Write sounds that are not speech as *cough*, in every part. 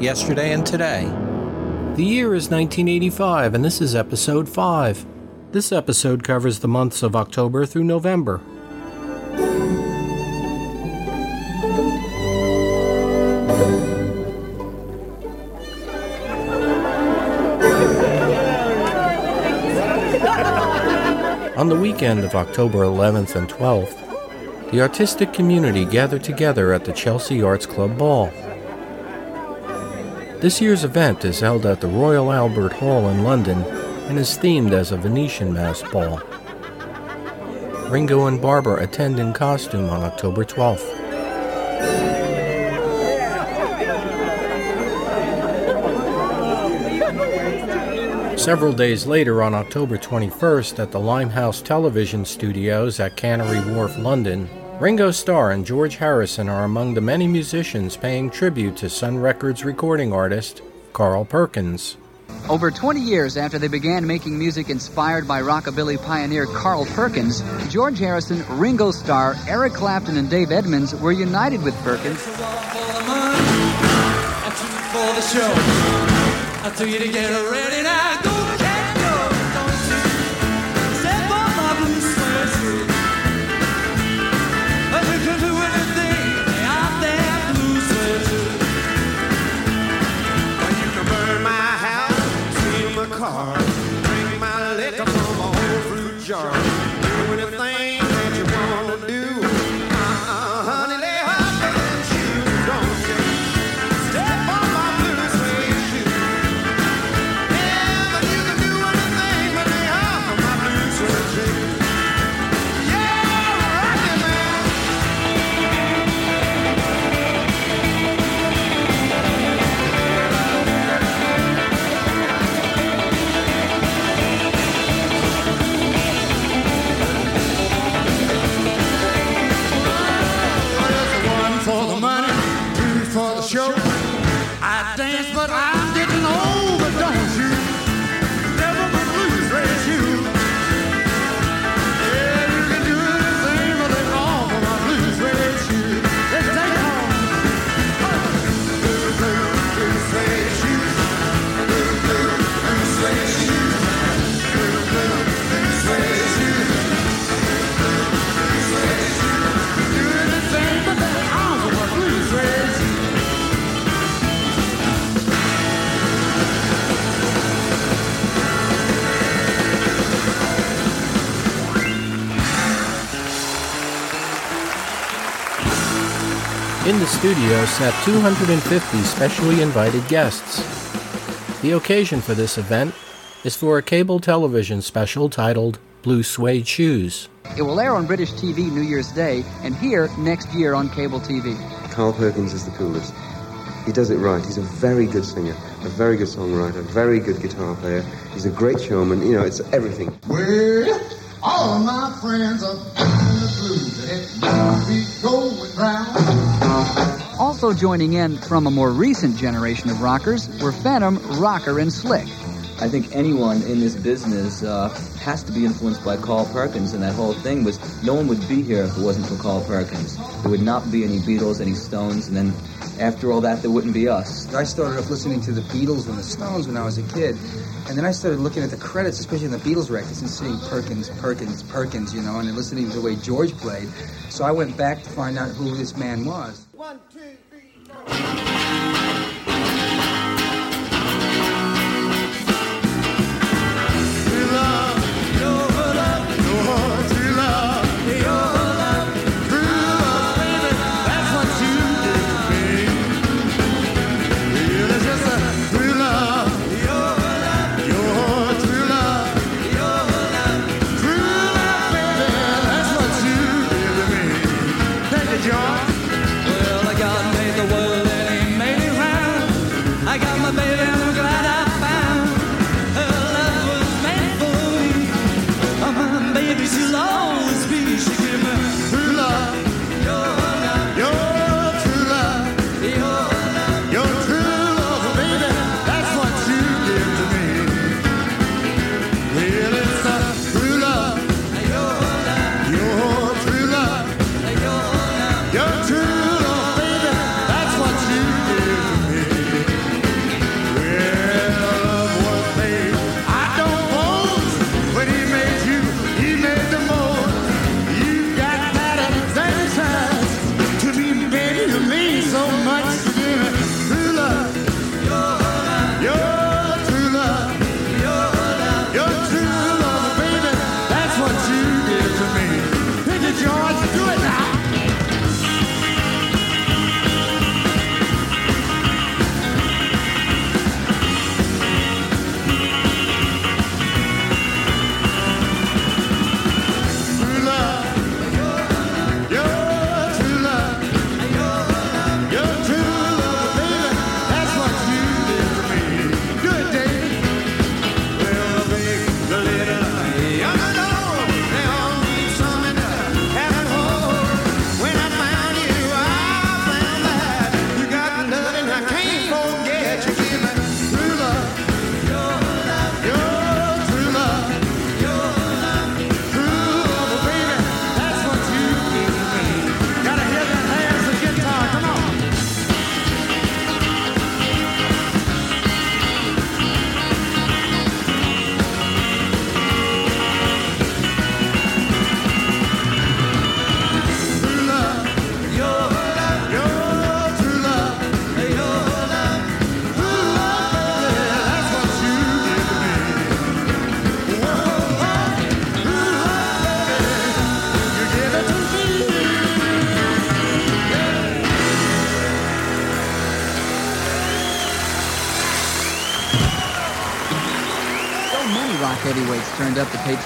Yesterday and today. The year is 1985, and this is episode 5. This episode covers the months of October through November. On the weekend of October 11th and 12th, the artistic community gathered together at the Chelsea Arts Club Ball. This year's event is held at the Royal Albert Hall in London and is themed as a Venetian masked ball. Ringo and Barbara attend in costume on October 12th. Several days later, on October 21st, at the Limehouse Television Studios at Canary Wharf, London, Ringo Starr and George Harrison are among the many musicians paying tribute to Sun Records recording artist Carl Perkins. Over 20 years after they began making music inspired by rockabilly pioneer Carl Perkins, George Harrison, Ringo Starr, Eric Clapton, and Dave Edmunds were united with Perkins. In the studio sat 250 specially invited guests. The occasion for this event is for a cable television special titled Blue Suede Shoes. It will air on British TV New Year's Day and here next year on cable TV. Carl Perkins is the coolest. He does it right. He's a very good singer, a very good songwriter, a very good guitar player. He's a great showman. You know, it's everything. Well, all my friends are *laughs* in Also joining in from a more recent generation of rockers were Phantom, Rocker, and Slick. I think anyone in this business uh, has to be influenced by Carl Perkins, and that whole thing was no one would be here if it wasn't for Carl Perkins. There would not be any Beatles, any Stones, and then after all that, there wouldn't be us. I started off listening to the Beatles and the Stones when I was a kid, and then I started looking at the credits, especially in the Beatles records, and seeing Perkins, Perkins, Perkins, you know, and then listening to the way George played. So I went back to find out who this man was. One, two, three, four.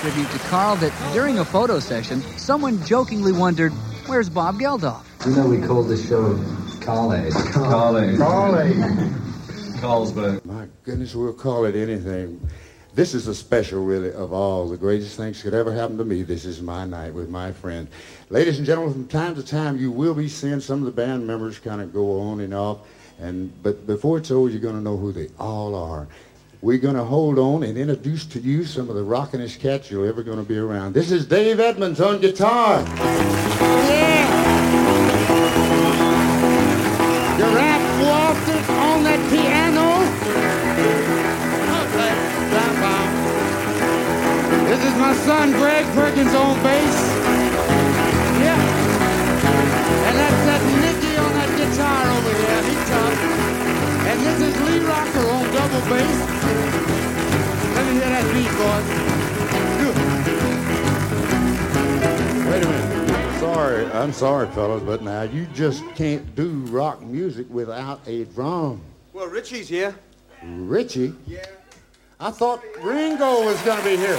Tribute to Carl that during a photo session, someone jokingly wondered, Where's Bob Geldof? You know, we called the show Carlade. Carlade. Carlade. Carlsberg. My goodness, we'll call it anything. This is a special, really, of all. The greatest things could ever happen to me. This is my night with my friend. Ladies and gentlemen, from time to time, you will be seeing some of the band members kind of go on and off. And But before it's over, you're going to know who they all are. We're going to hold on and introduce to you some of the rockinest cats you're ever going to be around. This is Dave Edmunds on guitar. Yeah! Giraffe Walters on that piano. Okay. This is my son Greg Perkins on bass. Yeah. And that's that Nicky on that guitar over there. He's tough. And this is Lee Rocker on double bass. Let me hear that beat, boys. Wait a minute. Sorry, I'm sorry, fellas, but now you just can't do rock music without a drum. Well, Richie's here. Richie? Yeah. I thought Ringo was going to be here.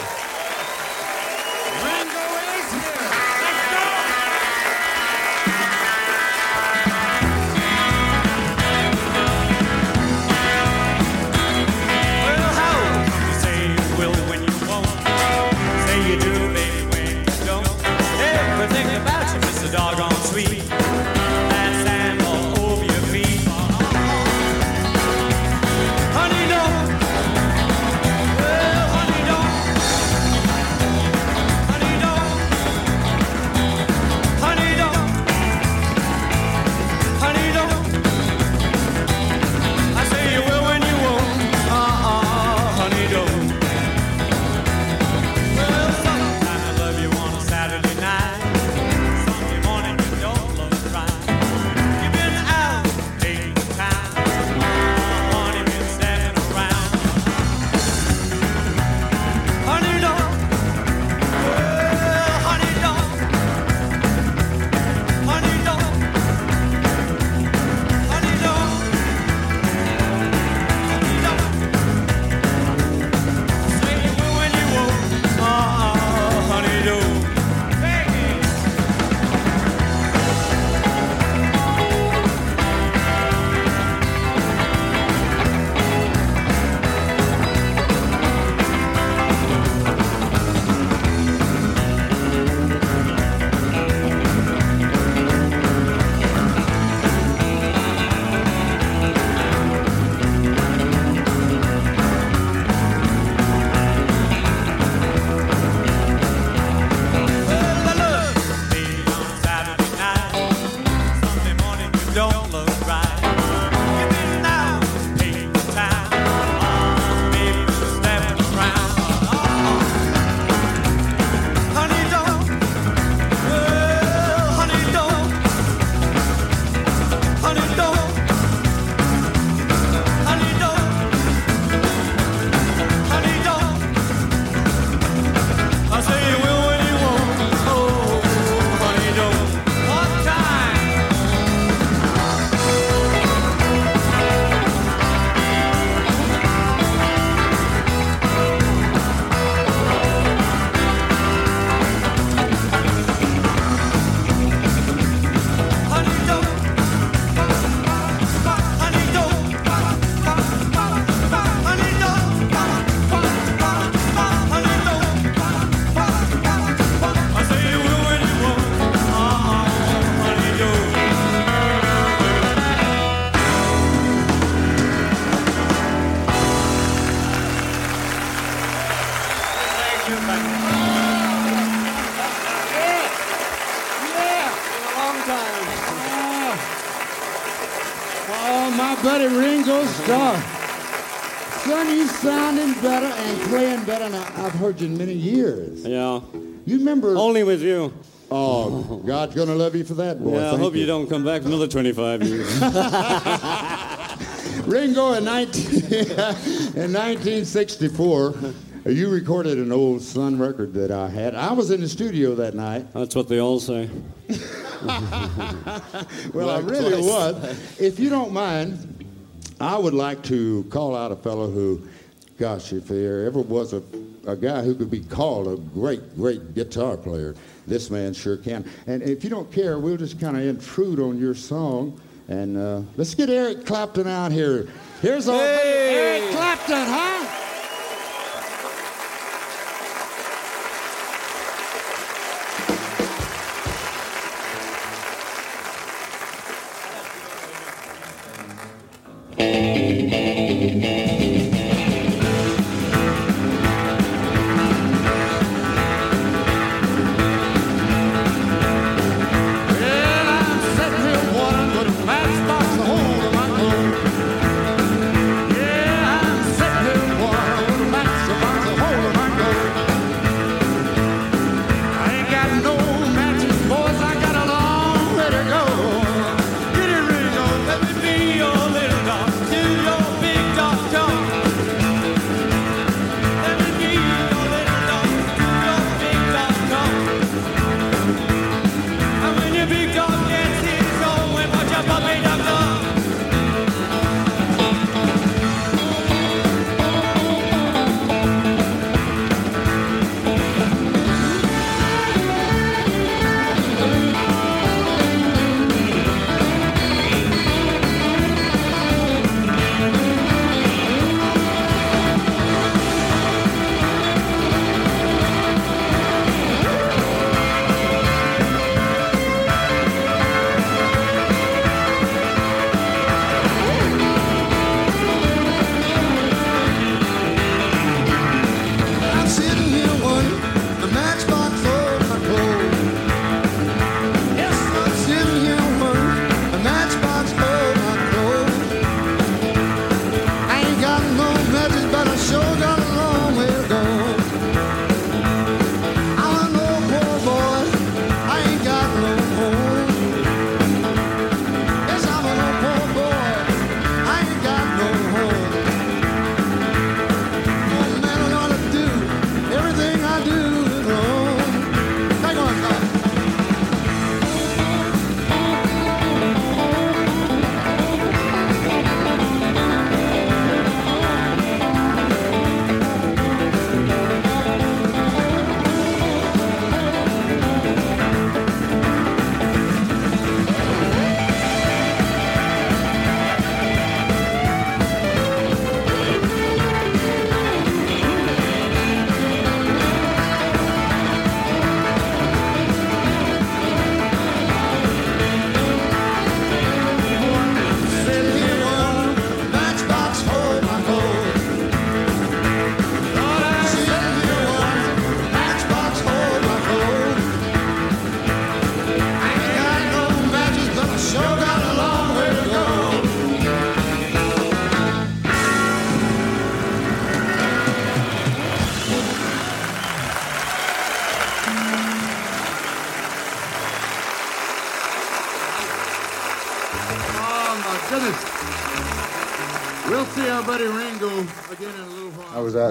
I've heard you in many years. Yeah. You remember? Only with you. Oh, God's gonna love you for that, boy. yeah, I Thank hope you. don't come back another 25 years. *laughs* Ringo, in, 19, *laughs* in 1964, you recorded an old Sun record that I had. I was in the studio that night. That's what they all say. *laughs* Well, I really was. If you don't mind, I would like to call out a fellow who Gosh, if there ever was a, a guy who could be called a great, great guitar player, this man sure can. And if you don't care, we'll just kind of intrude on your song. And uh, let's get Eric Clapton out here. Here's old Eric Clapton, huh?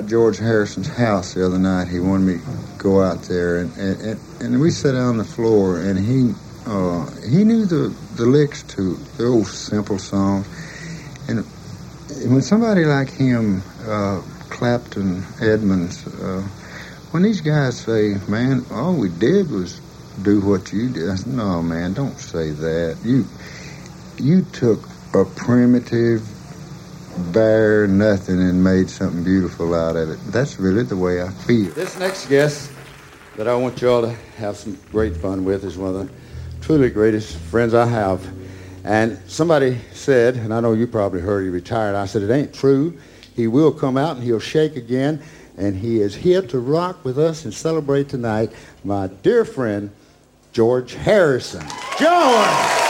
George Harrison's house the other night. He wanted me to go out there, and and, and, and we sat down on the floor, and he uh, he knew the, the licks to the old simple songs, and when somebody like him, uh, Clapton, Edmunds, uh, when these guys say, "Man, all we did was do what you did," I said, "No, man, don't say that. You you took a primitive." Bare nothing and made something beautiful out of it. That's really the way I feel. This next guest that I want you all to have some great fun with is one of the truly greatest friends I have. And somebody said, and I know you probably heard he retired, I said, it ain't true. He will come out and he'll shake again. And he is here to rock with us and celebrate tonight my dear friend, George Harrison. George!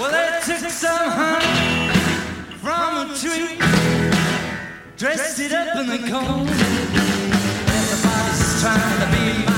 Well, they took some honey from a tree, dressed it up in the cold. Everybody's trying to be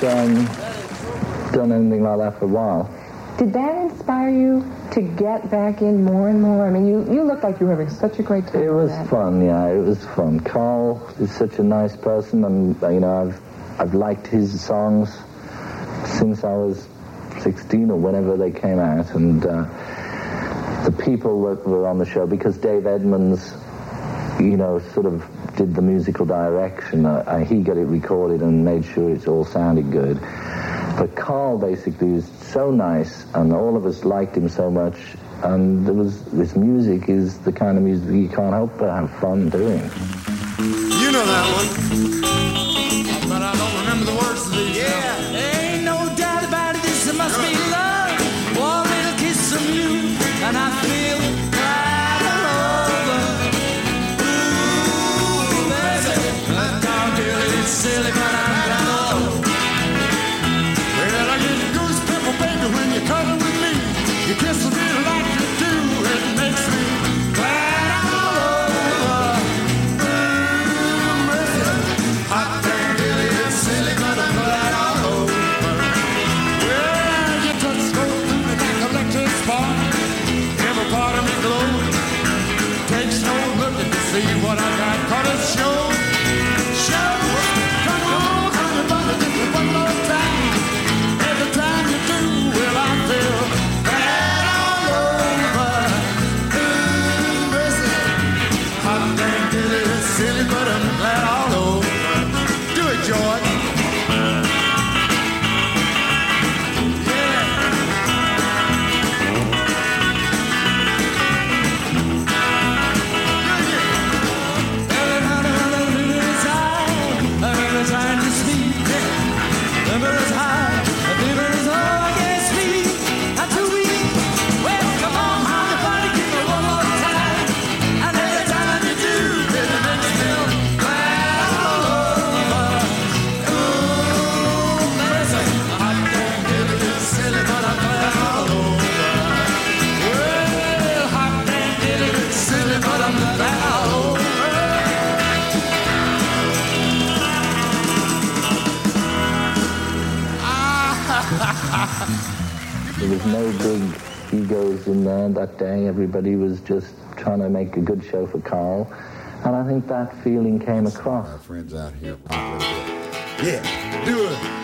Done done anything like that for a while. Did that inspire you to get back in more and more? I mean, you, you look like you were having such a great time. It was fun, yeah, it was fun. Carl is such a nice person, and, you know, I've, I've liked his songs since I was 16 or whenever they came out, and uh, the people that were on the show, because Dave Edmunds, you know, sort of did the musical direction. Uh, he got it recorded and made sure it all sounded good. But Carl basically was so nice, and all of us liked him so much. And there was this music is the kind of music you can't help but have fun doing. You know that one, but I don't remember the words of these. Yeah. make a good show for Carl. And I think that feeling came across. Our friends out here. Yeah, do it.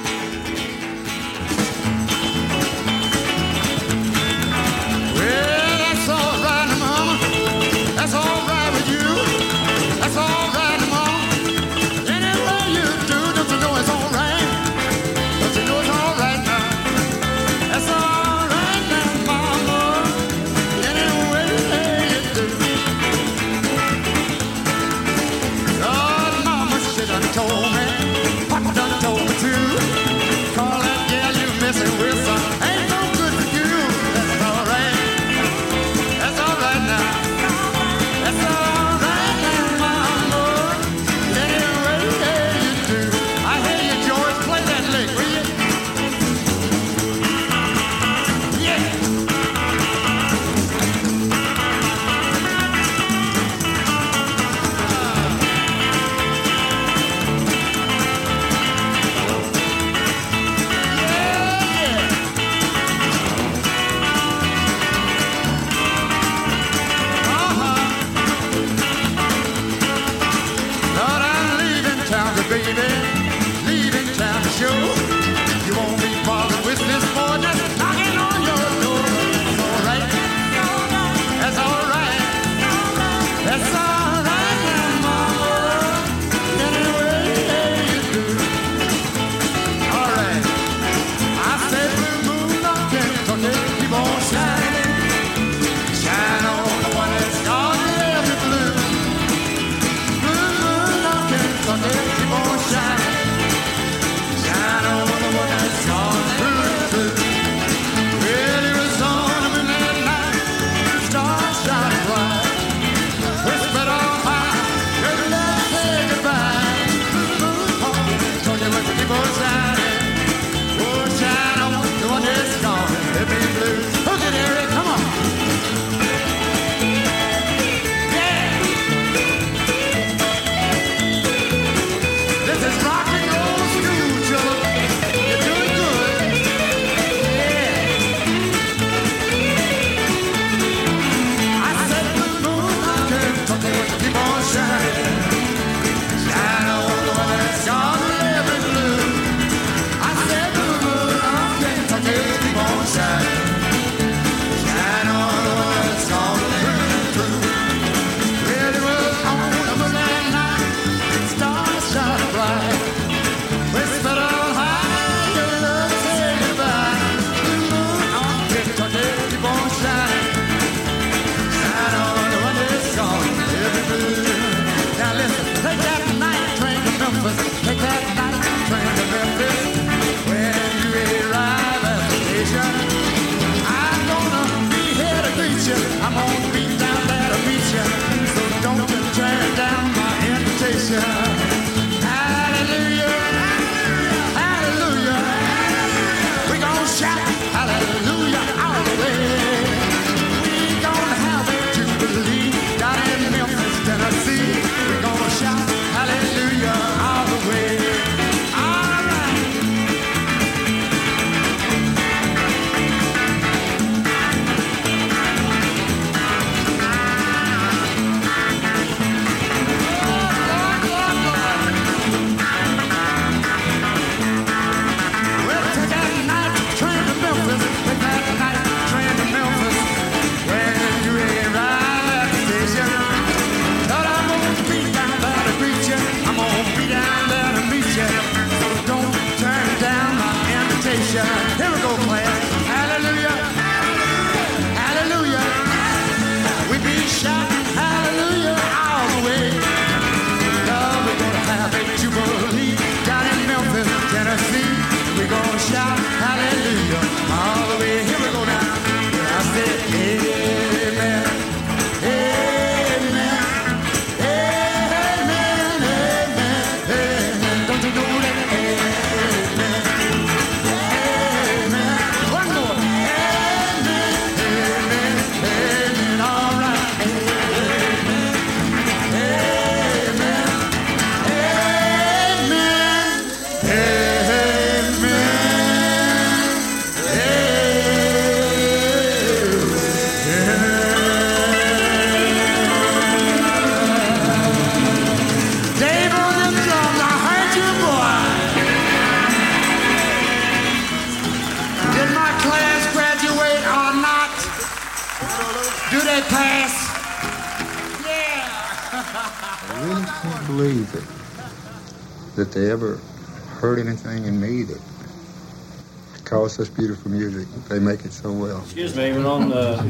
such beautiful music. They make it so well. Excuse me, we're on uh,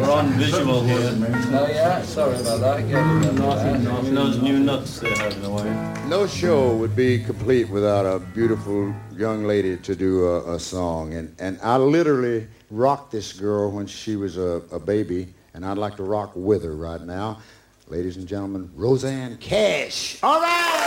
we're on visual here. Oh yeah, sorry about that. Those new nuts they're. No show would be complete without a beautiful young lady to do a, a song, and and I literally rocked this girl when she was a, a baby, and I'd like to rock with her right now. Ladies and gentlemen, Rosanne Cash. All right.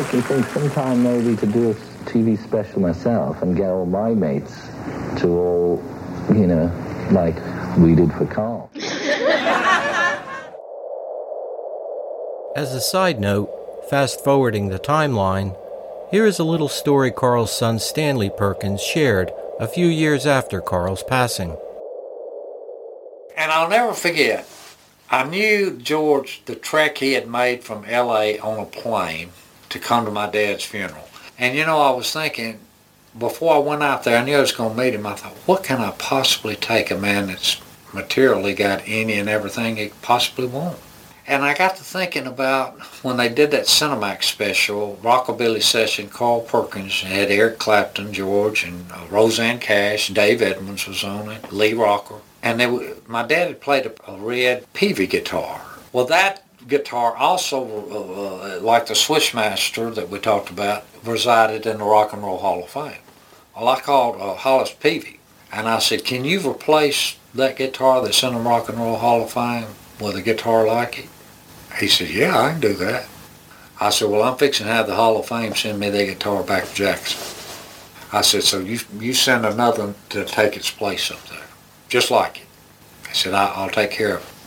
Make me think sometime maybe to do a TV special myself and get all my mates to all, you know, like we did for Carl. As a side note, fast forwarding the timeline, here is a little story Carl's son Stanley Perkins shared a few years after Carl's passing. And I'll never forget, I knew George, the trek he had made from LA on a plane to come to my dad's funeral. And you know, I was thinking, before I went out there, I knew I was going to meet him. I thought, what can I possibly take a man that's materially got any and everything he possibly want? And I got to thinking about when they did that Cinemax special, Rockabilly Session, Carl Perkins had Eric Clapton, George, and uh, Rosanne Cash, Dave Edmunds was on it, Lee Rocker. And they, my dad had played a, a red Peavey guitar. Well, that guitar also, uh, uh, like the Switchmaster that we talked about, resided in the Rock and Roll Hall of Fame. Well, I called uh, Hollis Peavey, and I said, can you replace that guitar that's in the Rock and Roll Hall of Fame with a guitar like it? He said, yeah, I can do that. I said, well, I'm fixing to have the Hall of Fame send me the guitar back to Jackson. I said, so you, you send another to take its place up there, just like it. I said, I, I'll take care of it.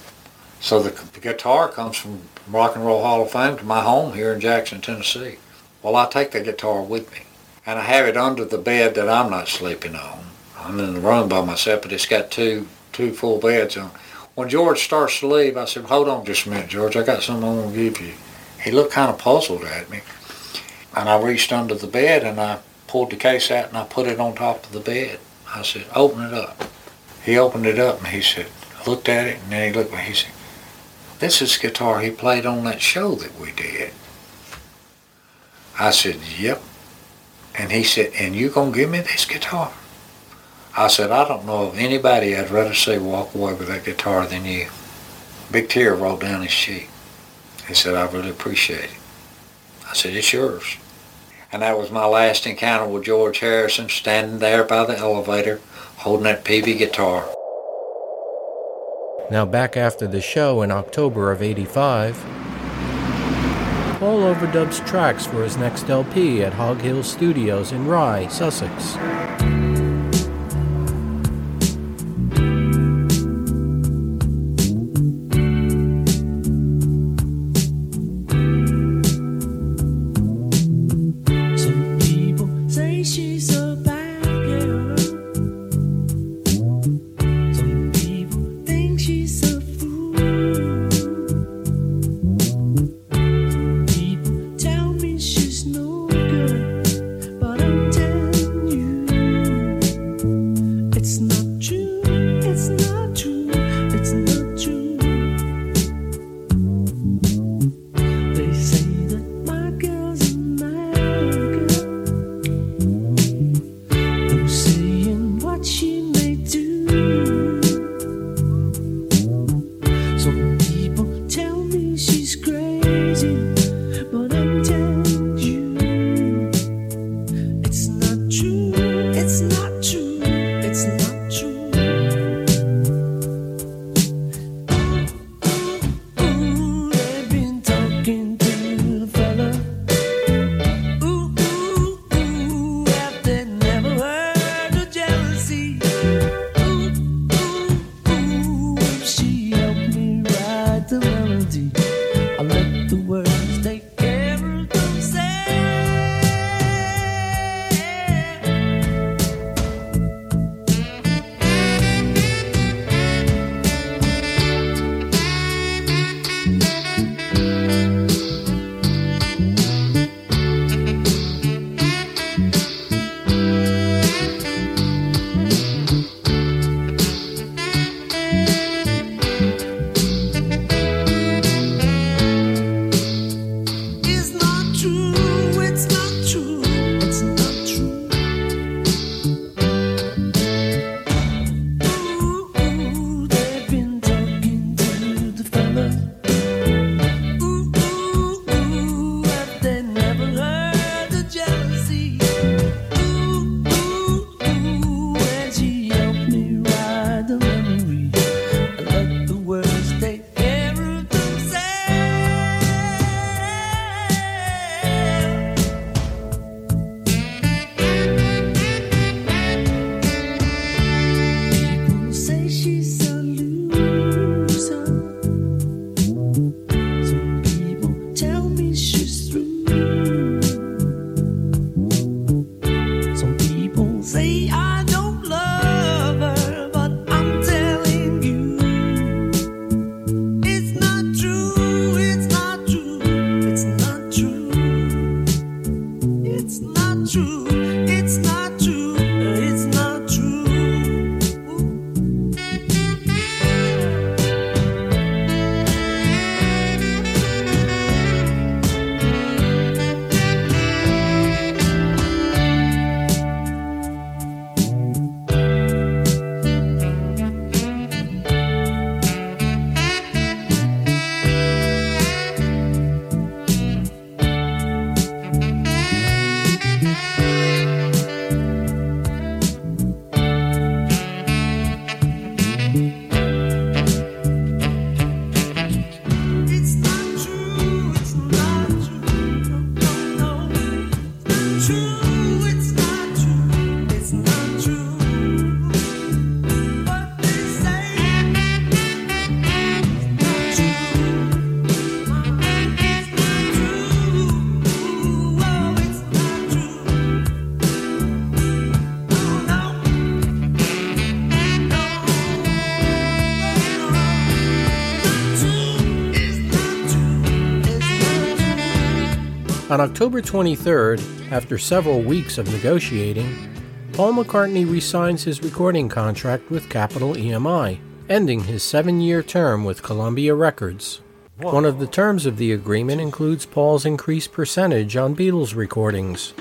So the, guitar comes from Rock and Roll Hall of Fame to my home here in Jackson, Tennessee. Well, I take the guitar with me, and I have it under the bed that I'm not sleeping on. I'm in the room by myself, but it's got two two full beds on. When George starts to leave, I said, "Hold on just a minute, George. I got something I want to give you." He looked kind of puzzled at me, and I reached under the bed and I pulled the case out and I put it on top of the bed. I said, "Open it up." He opened it up and he said, looked at it and then he looked at me. He said, "This is guitar he played on that show that we did." I said, "Yep." And he said, "And you gonna give me this guitar?" I said, "I don't know of anybody I'd rather see walk away with that guitar than you." Big tear rolled down his cheek. He said, "I really appreciate it." I said, "It's yours." And that was my last encounter with George Harrison, standing there by the elevator, holding that Peavey guitar. Now, back after the show in October of 85, Paul overdubs tracks for his next LP at Hog Hill Studios in Rye, Sussex. On October 23rd, after several weeks of negotiating, Paul McCartney resigns his recording contract with Capitol EMI, ending his seven year term with Columbia Records. One of the terms of the agreement includes Paul's increased percentage on Beatles recordings.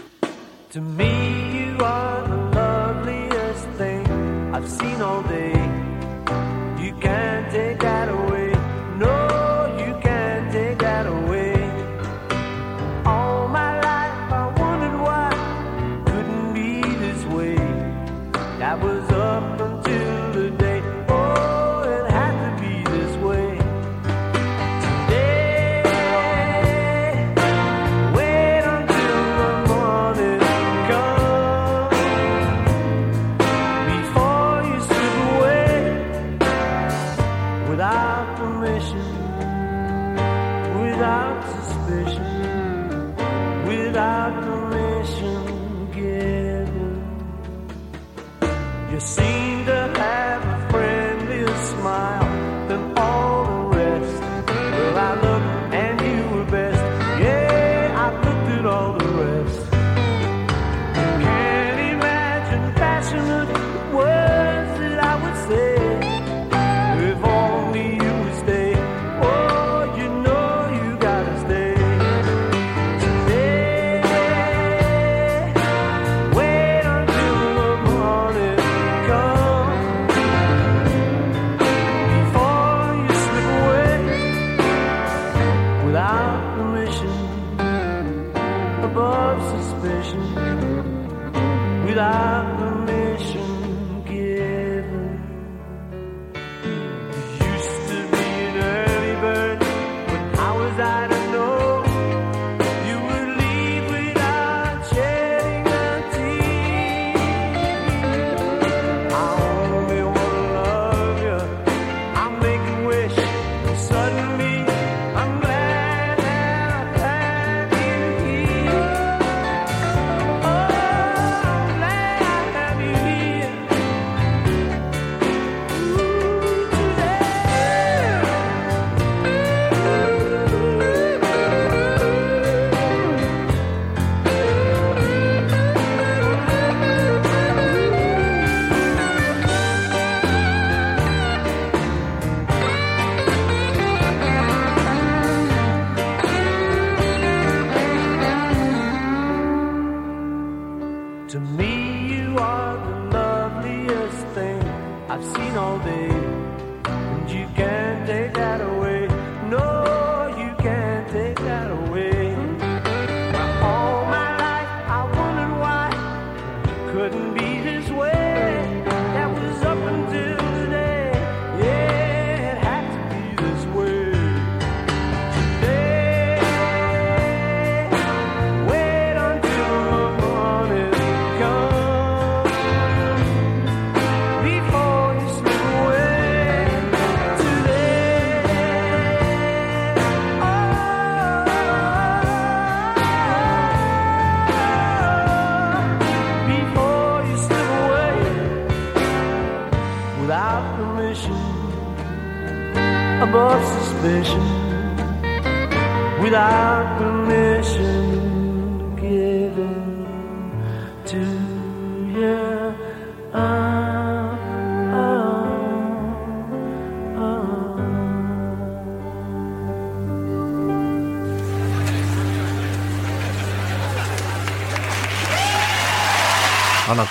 To me, you are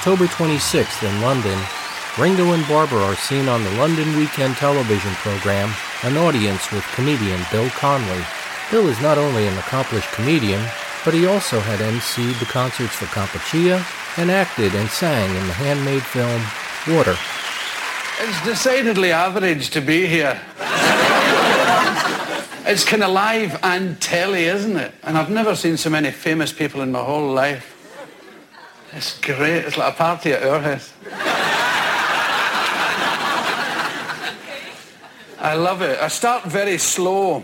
October 26th in London, Ringo and Barbara are seen on the London Weekend television program An Audience with comedian Bill Connolly. Bill is not only an accomplished comedian, but he also had emceed the concerts for Kampuchea and acted and sang in the handmade film Water. It's decidedly average to be here. it's kind of live and telly, isn't it? And I've never seen so many famous people in my whole life. It's great. It's like a party at our house. I love it. I start very slow.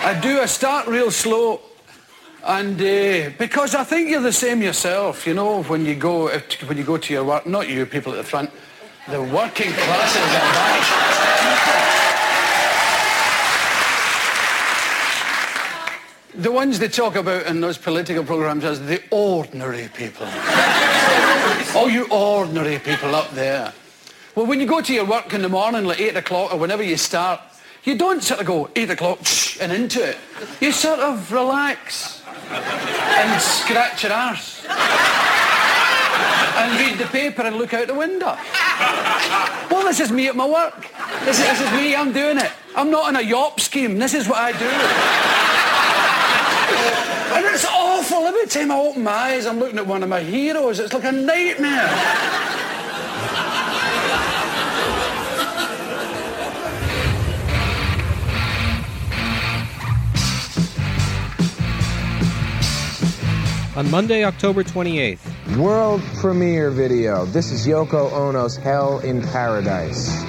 I do. I start real slow. And uh, because I think you're the same yourself, you know, when you go when you go to your work, not you people at the front, the working classes at back. The ones they talk about in those political programs as the ordinary people. *laughs* oh, you ordinary people up there. Well, when you go to your work in the morning, like 8 o'clock or whenever you start, you don't sort of go 8 o'clock and into it. You sort of relax and scratch your arse and read the paper and look out the window. Well, this is me at my work. This is, this is me, I'm doing it. I'm not in a YOP scheme. This is what I do. And it's awful. Every time I open my eyes, I'm looking at one of my heroes. It's like a nightmare. On Monday, October 28th, World premiere video. This is Yoko Ono's Hell in Paradise.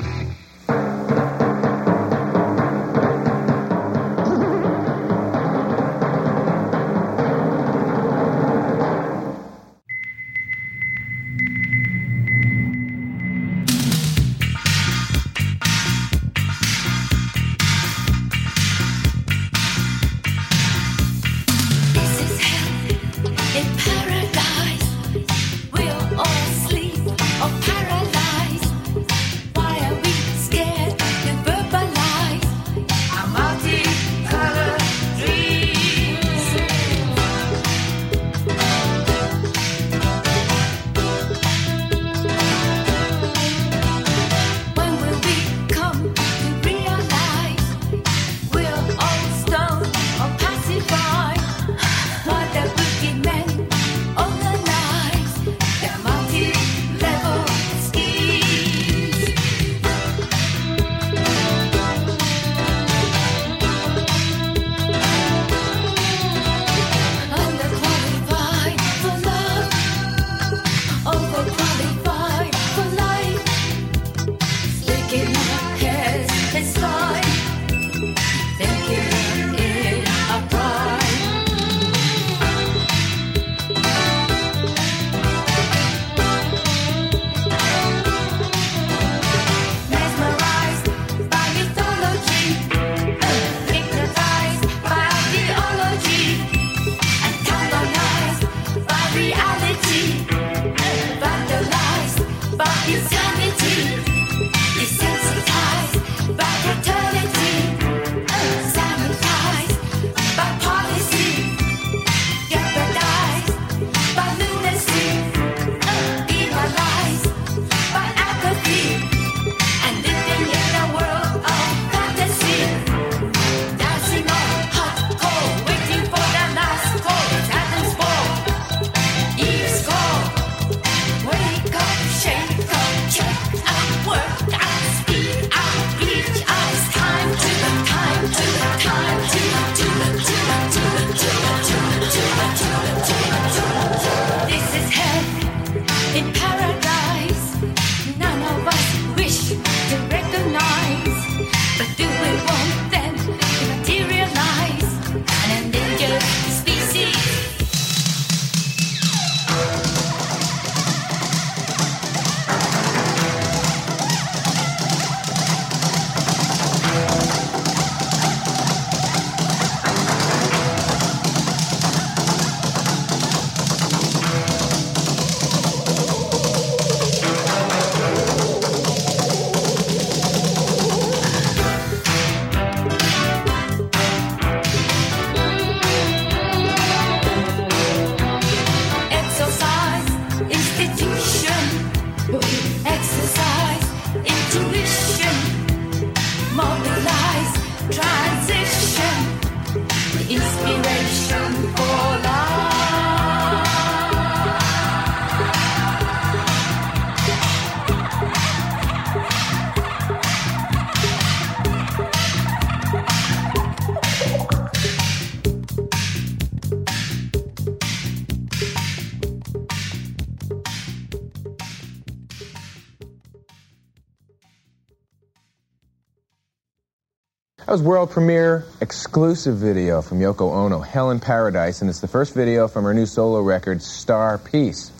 World premiere exclusive video from Yoko Ono, Hell in Paradise, and it's the first video from her new solo record, Star Peace.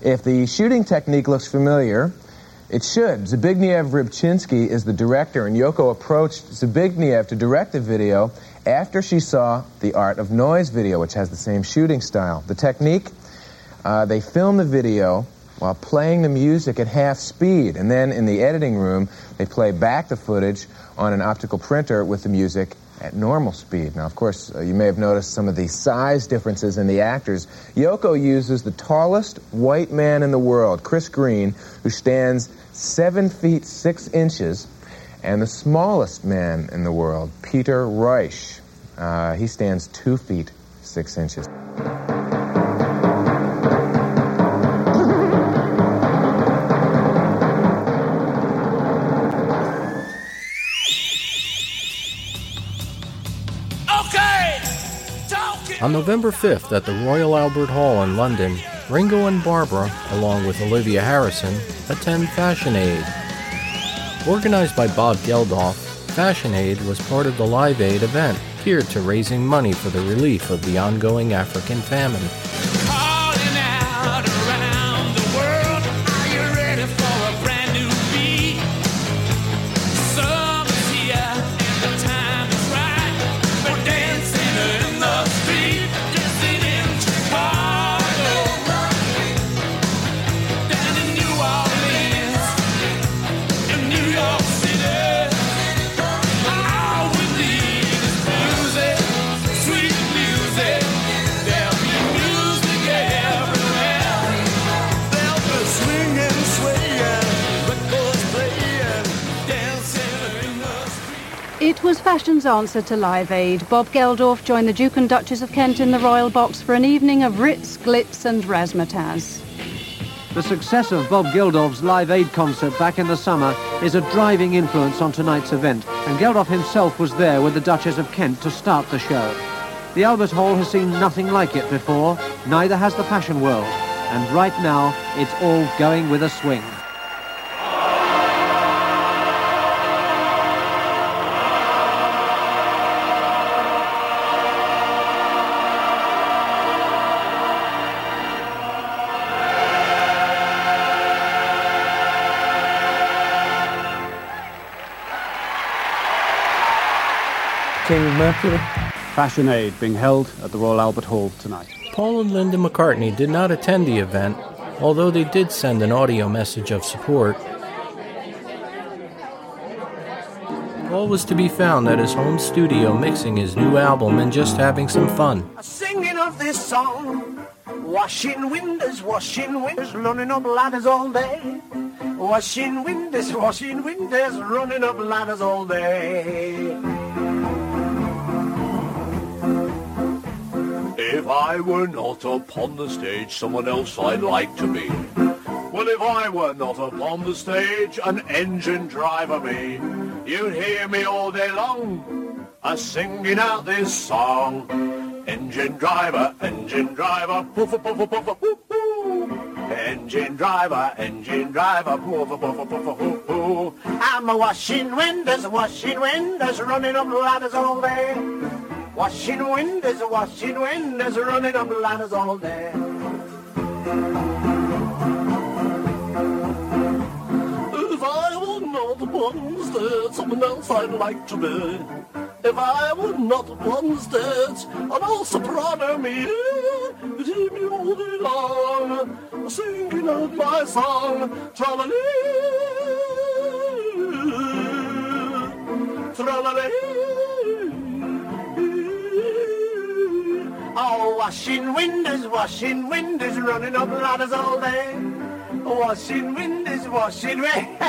If the shooting technique looks familiar, It should. Zbigniew Rybczynski is the director, and Yoko approached Zbigniew to direct the video after she saw the Art of Noise video, which has the same shooting style. The technique, uh, they film the video while playing the music at half speed, and then in the editing room, they play back the footage on an optical printer with the music at normal speed. Now, of course, uh, you may have noticed some of the size differences in the actors. Yoko uses the tallest white man in the world, Chris Green, who stands seven feet six inches, and the smallest man in the world, Peter Reich. Uh, he stands two feet six inches. On November 5th at the Royal Albert Hall in London, Ringo and Barbara, along with Olivia Harrison, attend Fashion Aid. Organized by Bob Geldof, Fashion Aid was part of the Live Aid event geared to raising money for the relief of the ongoing African famine. Fashion's answer to Live Aid. Bob Geldof joined the Duke and Duchess of Kent in the Royal Box for an evening of Ritz, Glitz and Razzmatazz. The success of Bob Geldof's Live Aid concert back in the summer is a driving influence on tonight's event, and Geldof himself was there with the Duchess of Kent to start the show. The Albert Hall has seen nothing like it before, neither has the fashion world, and right now it's all going with a swing. Mercury. Fashion Aid being held at the Royal Albert Hall tonight. Paul and Linda McCartney did not attend the event, although they did send an audio message of support. Paul was to be found at his home studio mixing his new album and just having some fun. Singing of this song, washing windows, washing windows, running up ladders all day. Washing windows, washing windows, running up ladders all day. If I were not upon the stage, someone else I'd like to be. Well, if I were not upon the stage, an engine driver me, you'd hear me all day long, a singing out this song. Engine driver, engine driver, poof poof poof poof poof poof. Engine driver, engine driver, poof poof poof poof poof poof. I'm a washing windows, washing windows, running up ladders all day. Washing windows, washing windows, running up ladders all day. If I were not upon the someone else I'd like to be. If I were not the stage, an old soprano me, hear me day long, singing out my song, tra-la-lee, Oh, washing windows, washing windows, running up ladders all day. Washing windows, washing windows.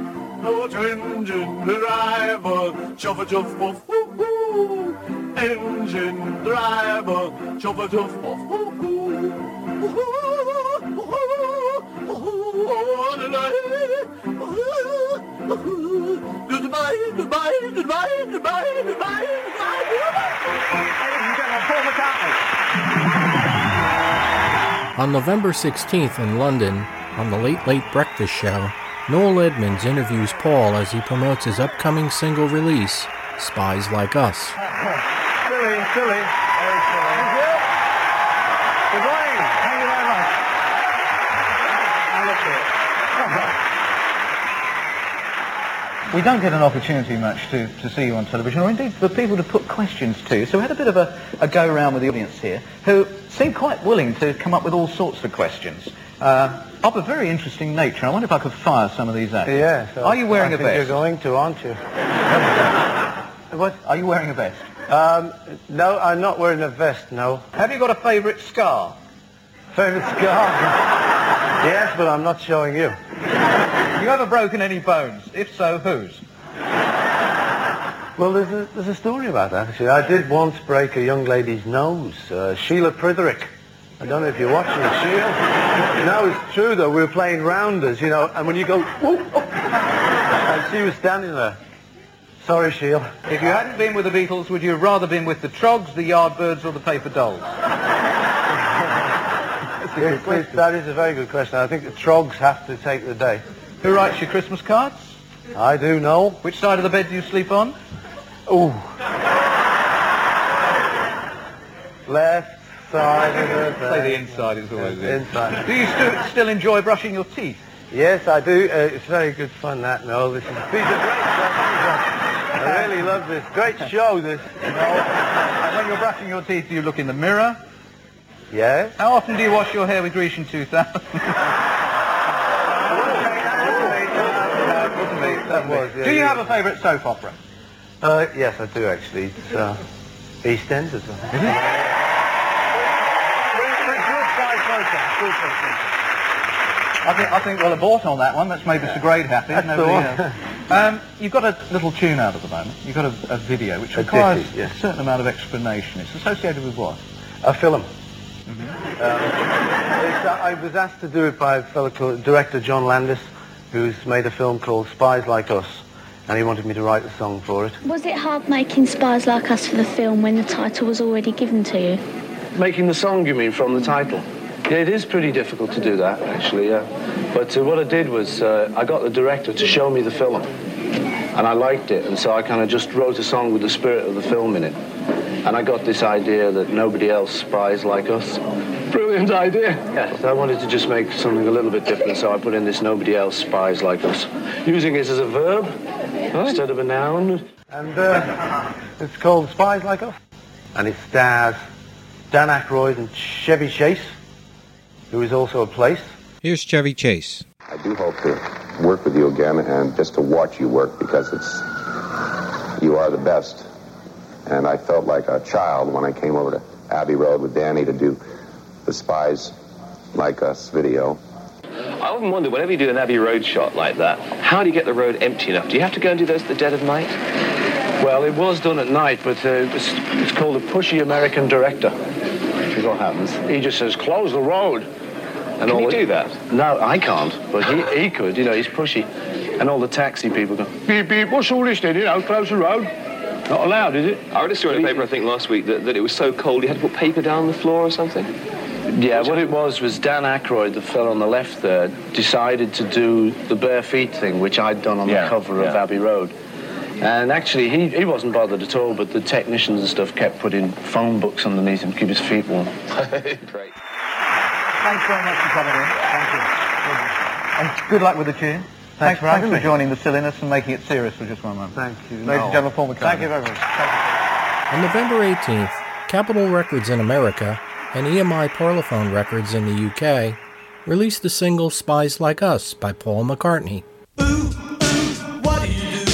*laughs* Oh, engine driver, chuff a chuff woof woo woo. Engine driver, chuff a chuff woof woo woo. Goodbye, goodbye, goodbye, goodbye, goodbye, On November 16th in London, on the Late Late Breakfast Show, Noel Edmonds interviews Paul as he promotes his upcoming single release, Spies Like Us. Silly, silly. Very silly. Good morning. Thank you very much. Now look here. We don't get an opportunity much to, to see you on television, or indeed for people to put questions to. So we had a bit of a, a go around with the audience here, who seemed quite willing to come up with all sorts of questions uh, of a very interesting nature. I wonder if I could fire some of these at you. Yeah. so Are you wearing I a vest? You're going to, aren't you? *laughs* What? Are you wearing a vest? Um, no, I'm not wearing a vest. No. Have you got a favourite scar? Favourite scar? yes, but I'm not showing you. You ever broken any bones? If so, whose? Well, there's a, there's a story about that, actually. I did once break a young lady's nose, uh, Sheila Pritherick. I don't know if you're watching it, Sheila. No, it's true, though. We were playing rounders, you know, and when you go, whoop, oh, and she was standing there. Sorry, Sheila. If you hadn't been with the Beatles, would you have rather been with the Troggs, the Yardbirds, or the Paper Dolls? Yes, that is a very good question. I think the Troggs have to take the day. Who writes your Christmas cards? I do know. Which side of the bed do you sleep on? Ooh. Left side of the bed. *laughs* Say the inside is always it. Inside. Do you stu- still enjoy brushing your teeth? Yes, I do. Uh, it's very good fun, that. No, this is, these are great. I really love this. Great show, this. And when you're brushing your teeth, do you look in the mirror? Yes. How often do you wash your hair with Grecian 2000? That was, yeah, do you yeah. have a favourite soap opera? Uh, yes, I do, actually. It's uh, EastEnders. Is I think, I think we'll abort on that one. That's made us Mr. Grade happy. That's the Nobody. Um, you've got a little tune out at the moment. You've got a, a video which A requires ditty, yes. a certain amount of explanation. It's associated with what? A film. Um, it's, uh, I was asked to do it by a fellow called director John Landis, who's made a film called Spies Like Us, and he wanted me to write the song for it. Was it hard making Spies Like Us for the film when the title was already given to you? Making the song, you mean, from the title? Yeah, it is pretty difficult to do that, actually, yeah. But uh, what I did was uh, I got the director to show me the film, and I liked it, and so I kind of just wrote a song with the spirit of the film in it. And I got this idea that nobody else spies like us. Brilliant idea. Yes, I wanted to just make something a little bit different, so I put in this nobody else spies like us, using it as a verb instead of a noun. And uh, it's called Spies Like Us. And it stars Dan Aykroyd and Chevy Chase, who is also a place. Here's Chevy Chase. I do hope to work with you again and just to watch you work because it's you are the best. And I felt like a child when I came over to Abbey Road with Danny to do the Spies Like Us video. I often wonder, whenever you do an Abbey Road shot like that, how do you get the road empty enough? Do you have to go and do those at the dead of night? Well, it was done at night, but uh, it's, it's called a pushy American director. Which is what happens. He just says, close the road. And Can all you the- do that? No, I can't, but he, he could. You know, he's pushy. And all the taxi people go, beep, beep, what's all this then? You know, close the road. Not allowed, is it? I read a story in the paper, I think, last week that, that it was so cold you had to put paper down the floor or something. Yeah, what it was was Dan Aykroyd, the fellow on the left there, decided to do the bare feet thing, which I'd done on Yeah, the cover of yeah. Abbey Road. And actually, he, he wasn't bothered at all, but the technicians and stuff kept putting phone books underneath him to keep his feet warm. *laughs* Great. Thanks very much for coming in. Thank you. And good luck with the tune. Thanks, for thanks for joining the silliness and making it serious for just one moment. Thank you. Ladies Noel. and gentlemen, Paul McCartney. Thank you very much. On November 18th, Capitol Records in America and EMI Parlophone Records in the UK released the single Spies Like Us by Paul McCartney. What do you do?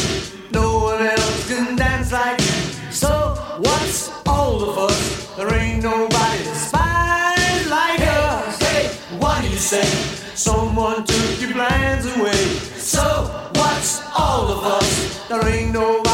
No one else can dance like you. So what's all of us? There ain't nobody spies like us. Hey, what do you say? Someone took your plans away. So what's all of us? There ain't nobody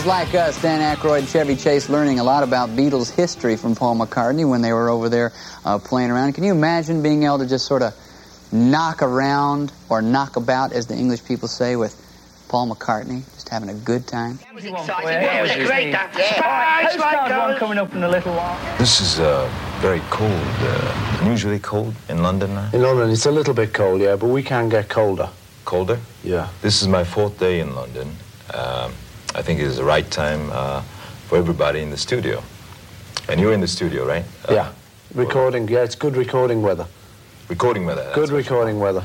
Spies Like Us, Dan Aykroyd, and Chevy Chase, learning a lot about Beatles history from Paul McCartney when they were over there uh, playing around. Can you imagine being able to just sort of knock around or knock about, as the English people say, with Paul McCartney, just having a good time? Yeah, it was great. Spies like us. coming up in a little while. This is uh, very cold, uh, unusually cold in London now. In London, it's a little bit cold, yeah, but we can get colder. Colder? Yeah. This is my fourth day in London. Um, I think it is the right time uh, for everybody in the studio. And you're in the studio, right? Uh, yeah. Recording, yeah, it's good recording weather. Recording weather. Good recording weather.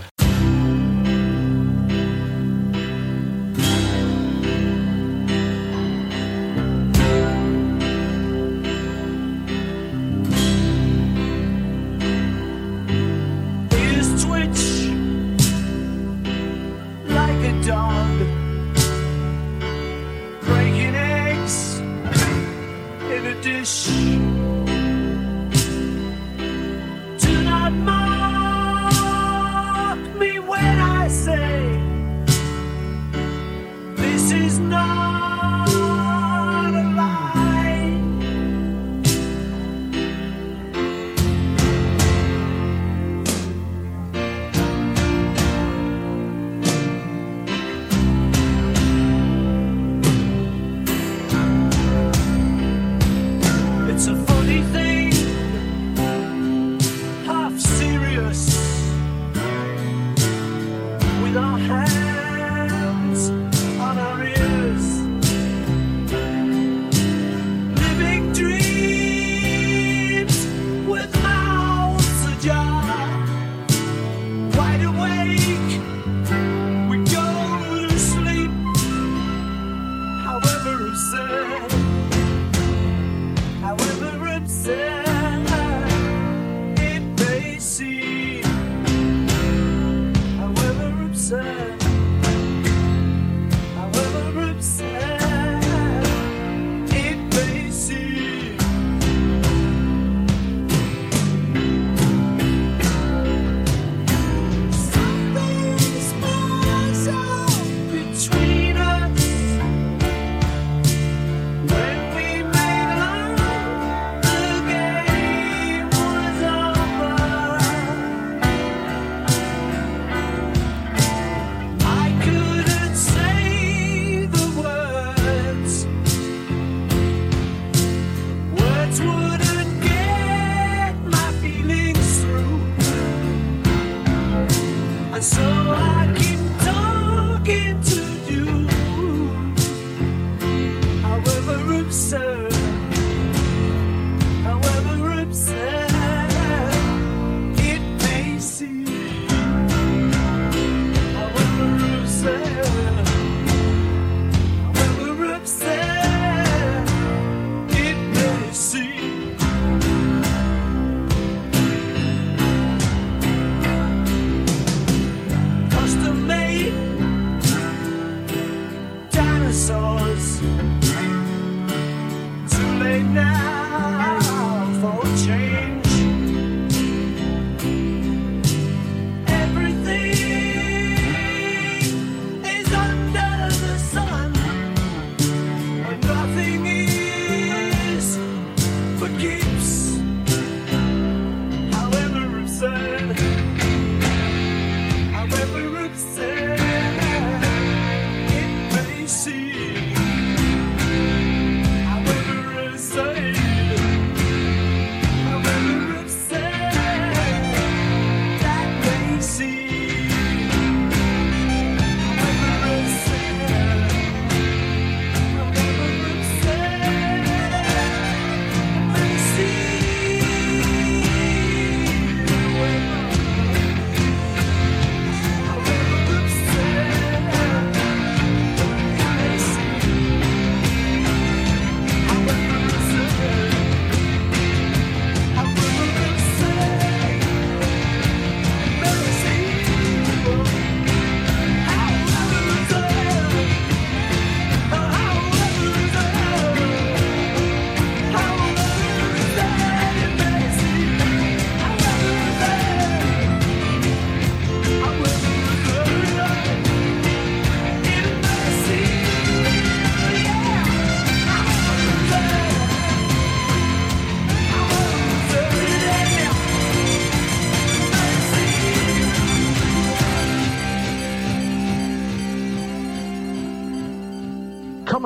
It's a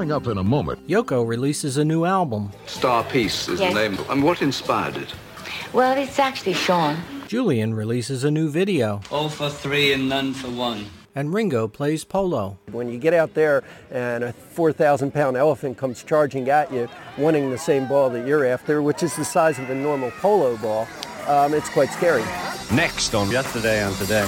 Coming up in a moment, Yoko releases a new album. Star Peace is Yes. the name. And what inspired it? Well, it's actually Sean. Julian releases a new video. All for three and none for one. And Ringo plays polo. When you get out there and a 4,000 pound elephant comes charging at you, wanting the same ball that you're after, which is the size of a normal polo ball, um, it's quite scary. Next on Yesterday and Today.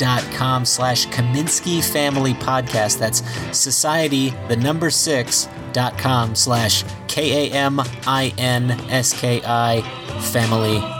society6.com slash Kaminsky Family Podcast. That's society, the number six, dot com slash K A M I N S K I Family